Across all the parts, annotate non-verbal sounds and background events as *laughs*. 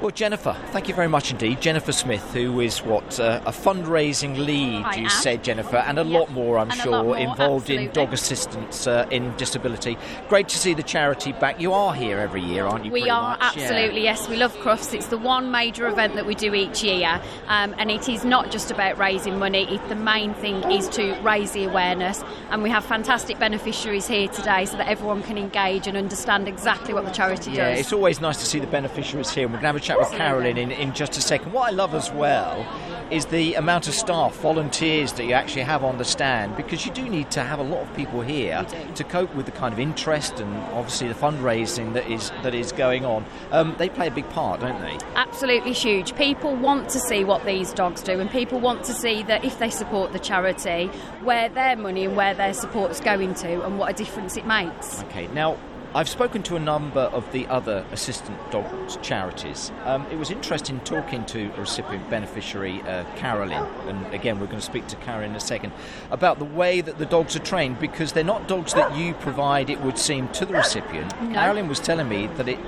Well, Jennifer, thank you very much indeed. Jennifer Smith, who is what uh, a fundraising lead, I you am. said, Jennifer, and a Yep. lot more, I'm And sure, more, involved in dog assistance uh, in disability. Great to see the charity back. You are here every year, aren't you? We are much? Yeah. absolutely yes. We love Crufts. It's the one major event that we do each year, um, and it is not just about raising money. It, the main thing is to raise the awareness, and we have fantastic beneficiaries here today, so that everyone can engage and understand exactly what the charity Yeah, does. Yeah, it's always nice to see the beneficiaries here. We're going to have a chat with Carolyn in, in just a second. What I love as well is the amount of staff, volunteers that you actually have on the stand, because you do need to have a lot of people here to cope with the kind of interest and obviously the fundraising that is that is going on. Um, they play a big part, don't they? absolutely huge. People want to see what these dogs do, and people want to see that if they support the charity, where their money and where their support's going to, and what a difference it makes. Okay, now I've spoken to a number of the other assistant dogs charities. Um, it was interesting talking to a recipient beneficiary, uh, Carolyn, and again, we're going to speak to Carolyn in a second, about the way that the dogs are trained because they're not dogs that you provide, it would seem, to the recipient. Carolyn was telling me that it.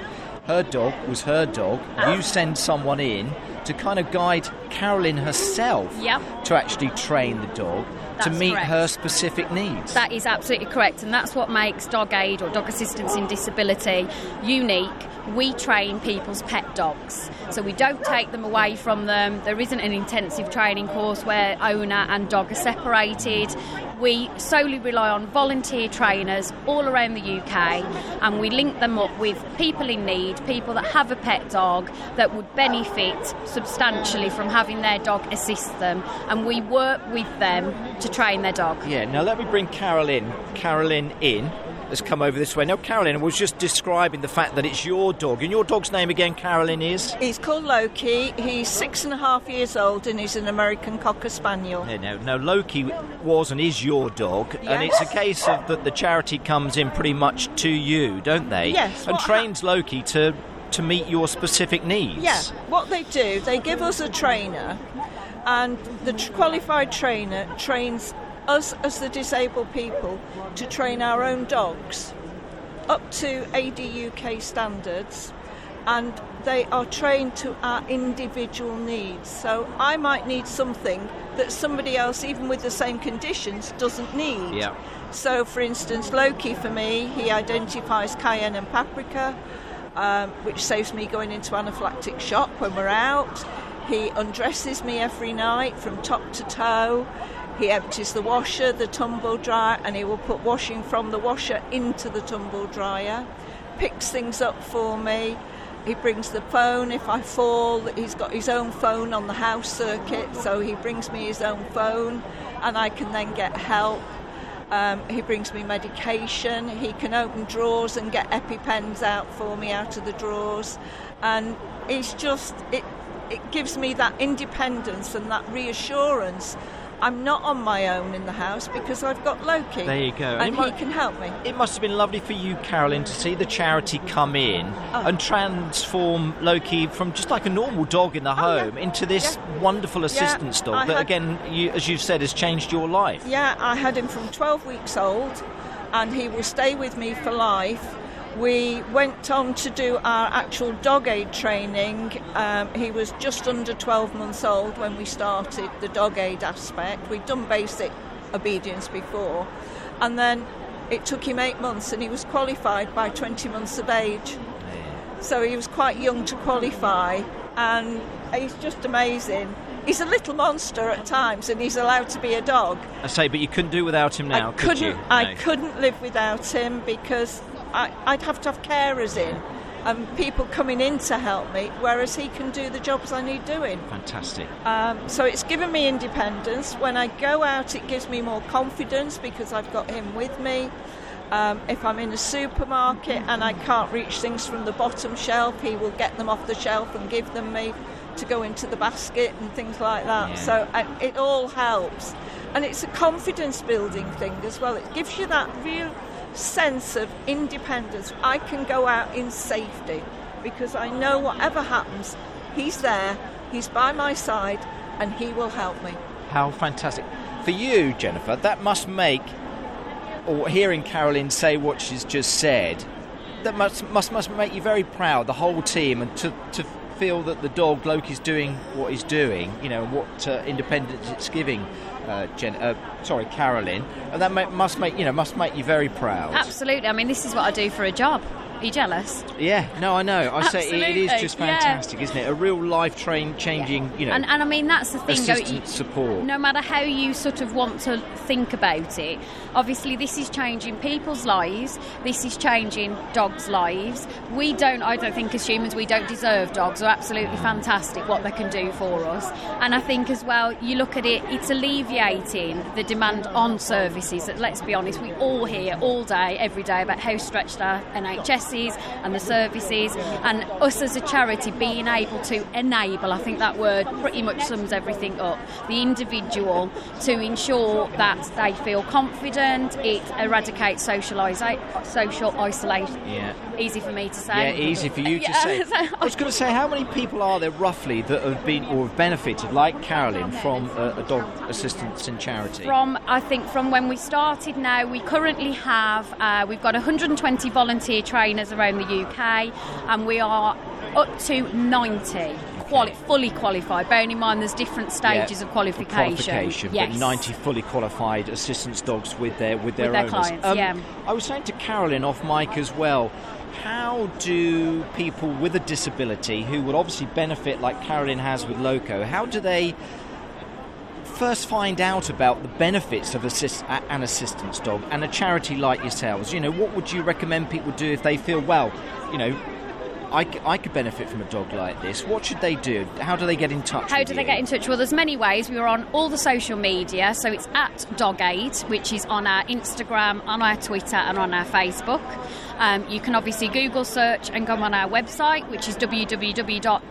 Her dog was her dog. You send someone in to kind of guide Carolyn herself Yep. to actually train the dog to meet correct. her specific needs. That is absolutely correct, and that's what makes dog aid or dog assistance in disability unique. We train people's pet dogs, so we don't take them away from them. There isn't an intensive training course where owner and dog are separated. We solely rely on volunteer trainers all around the UK, and we link them up with people in need, people that have a pet dog that would benefit substantially from having their dog assist them, and we work with them to train their dog. Yeah, now let me bring Carolyn. Carolyn in. Let's come over this way. Now, Carolyn was just describing the fact that it's your dog. And your dog's name again, Carolyn, is? He's called Loki. He's six and a half years old and he's an American Cocker Spaniel. Yeah, no, no, Loki was and is your dog. And it's a case of that the charity comes in pretty much to you, don't they? Yes, And what trains Loki to, to meet your specific needs. Yeah, what they do, they give us a trainer, and the tr- qualified trainer trains us as the disabled people to train our own dogs up to ADUK standards. And they are trained to our individual needs. So I might need something that somebody else, even with the same conditions, doesn't need. Yeah. So, for instance, Loki for me, he identifies cayenne and paprika, um, which saves me going into anaphylactic shock when we're out. He undresses me every night from top to toe. He empties the washer, the tumble dryer, and he will put washing from the washer into the tumble dryer. Picks things up for me. He brings the phone if I fall. He's got his own phone on the house circuit, so he brings me his own phone, and I can then get help. Um, he brings me medication. He can open drawers and get EpiPens out for me out of the drawers, and it's just it. It gives me that independence and that reassurance. I'm not on my own in the house because I've got Loki. There you go. And and he might- can help me. It must have been lovely for you, Carolyn, to see the charity come in Oh. and transform Loki from just like a normal dog in the Oh, yeah. home into this Yeah. wonderful assistance dog I that, had- again, you, as you've said, has changed your life. Yeah, I had him from 12 weeks old, and he will stay with me for life. We went on to do our actual dog aid training. Um, he was just under 12 months old when we started the dog aid aspect. We'd done basic obedience before, and then it took him eight months, and he was qualified by 20 months of age. So he was quite young to qualify, and he's just amazing. He's a little monster at times, and he's allowed to be a dog. I say, but you couldn't do without him now, I could couldn't. you? I couldn't live without him because I, I'd have to have carers in and people coming in to help me, whereas he can do the jobs I need doing. Fantastic. Um, so it's given me independence. When I go out, it gives me more confidence because I've got him with me. Um, if I'm in a supermarket and I can't reach things from the bottom shelf, he will get them off the shelf and give them me to go into the basket and things like that. Yeah. So uh, it all helps. And it's a confidence building thing as well. It gives you that real sense of independence. I can go out in safety because I know whatever happens, he's there, he's by my side, and he will help me. How fantastic. For you, Jennifer, that must make, or hearing Carolyn say what she's just said, that must, must, must make you very proud, the whole team, and to, to feel that the dog Loki's doing what he's doing, you know, what uh, independence it's giving. Uh, Jen, uh, sorry, Carolyn, and that ma- must make you know must make you very proud. Absolutely. I mean, this is what I do for a job. Are you jealous? Yeah, no, I know. I say it- it is just yeah. fantastic, isn't it? A real life train changing, you know, And, and I mean, that's the thing. go- assistant support. No matter how you sort of want to think about it, obviously this is changing people's lives. This is changing dogs' lives. We don't, I don't think as humans, we don't deserve dogs. They're absolutely fantastic what they can do for us. And I think as well, you look at it, it's alleviating the demand on services. That let's be honest, we all hear all day, every day about how stretched our NHS and the services, and us as a charity being able to enable. I think that word pretty much sums everything up. The individual to ensure that they feel confident. It eradicates socialisa- social isolation. Yeah. Easy for me to say. Yeah, easy for you to Yeah, say. *laughs* I was going to say, how many people are there roughly that have been or have benefited, like Carolyn, from a, a dog assistance in charity? From I think from when we started now, we currently have uh, we've got 120 volunteer trainers around the UK, and we are up to 90 quali- fully qualified. Bearing in mind, there's different stages Yeah, of qualification. qualification, yes. but 90 fully qualified assistance dogs with their with their, With their owners. clients, um, yeah. I was saying to Carolyn off mic as well. How do people with a disability who would obviously benefit, like Carolyn has with Loki, how do they first find out about the benefits of assist, an assistance dog and a charity like yourselves? You know, what would you recommend people do if they feel, well, you know, I, I could benefit from a dog like this? What should they do? How do they get in touch How with do you? they get in touch? Well, there's many ways. We are on all the social media, so it's at Dog Aid, which is on our Instagram, on our Twitter, and on our Facebook. Um, you can obviously Google search and go on our website, which is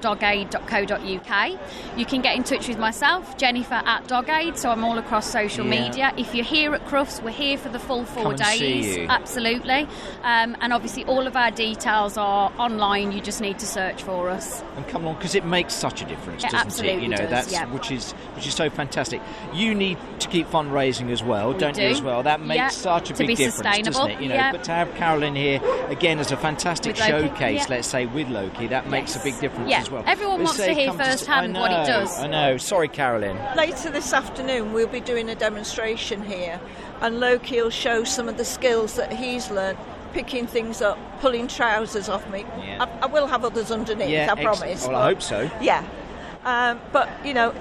www.dogaid.co.uk. You can get in touch with myself, Jennifer at Dog Aid, so I'm all across social Yeah. media. If you're here at Crufts, we're here for the full four days. see you. Absolutely. Um, and obviously, all of our details are online. You just need to search for us. and come along because it makes such a difference, It doesn't it? You know, does, that's yeah. which is which is so fantastic. You need to keep fundraising as well, don't you? As well, that makes Yeah, such a to big difference, doesn't it? You know, yeah. but to have Carolyn here again as a fantastic With showcase, yeah. let's say with Loki, that makes a big difference Yeah, as well. everyone But wants say to hear come s- firsthand I what he does. I know. Sorry, Carolyn. Later this afternoon, we'll be doing a demonstration here, and Loki will show some of the skills that he's learned, picking things up, pulling trousers off me. Yeah. I, I will have others underneath, Yeah, I ex- promise. well, I hope so. Yeah, um, but you know,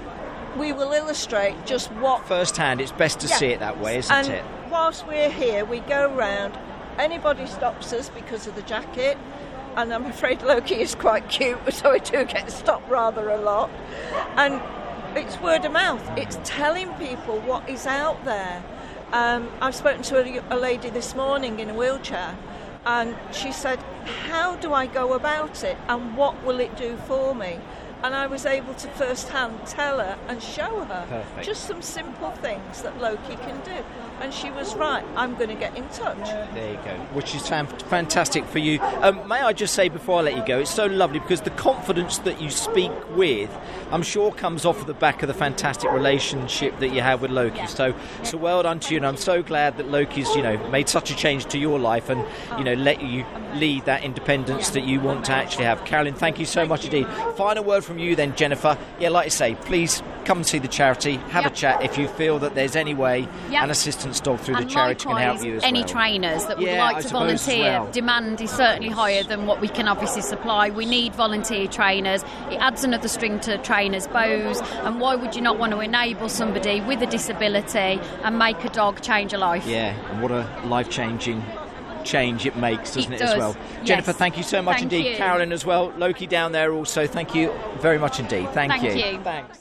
we will illustrate just what First hand, it's best to Yeah. see it that way, isn't and it? whilst we're here, we go round. Anybody stops us because of the jacket, and I'm afraid *laughs* Loki is quite cute, *laughs* so I do get stopped rather a lot. And it's word of mouth. It's telling people what is out there. Um, I've spoken to a, a lady this morning in a wheelchair, and she said, "How do I go about it, and what will it do for me?" And I was able to first hand tell her and show her Perfect. just some simple things that Loki can do. And she was right, I'm going to get in touch. There you go, which is fantastic for you. Um, may I just say before I let you go, it's so lovely because the confidence that you speak with, I'm sure, comes off of the back of the fantastic relationship that you have with Loki. So, so well done to you, and I'm so glad that Loki's, you know, made such a change to your life and, you know, let you lead that independence that you want to actually have. Carolyn, thank you so much indeed. Final word from you, then, Jennifer. Yeah, like I say, please come and see the charity, have a chat if you feel that there's any way Yep. an assistance dog through the and charity can help you as any well. trainers that would Yeah, like I to volunteer, well. demand is certainly higher than what we can obviously supply. We need volunteer trainers. It adds another string to trainers' bows. And why would you not want to enable somebody with a disability and make a dog change a life? Yeah, and what a life changing change it makes, doesn't it, It as well? yes. Jennifer, thank you so much Thank indeed. you. Carolyn as well. Loki down there also, thank you very much indeed. Thank, Thank you. Thanks.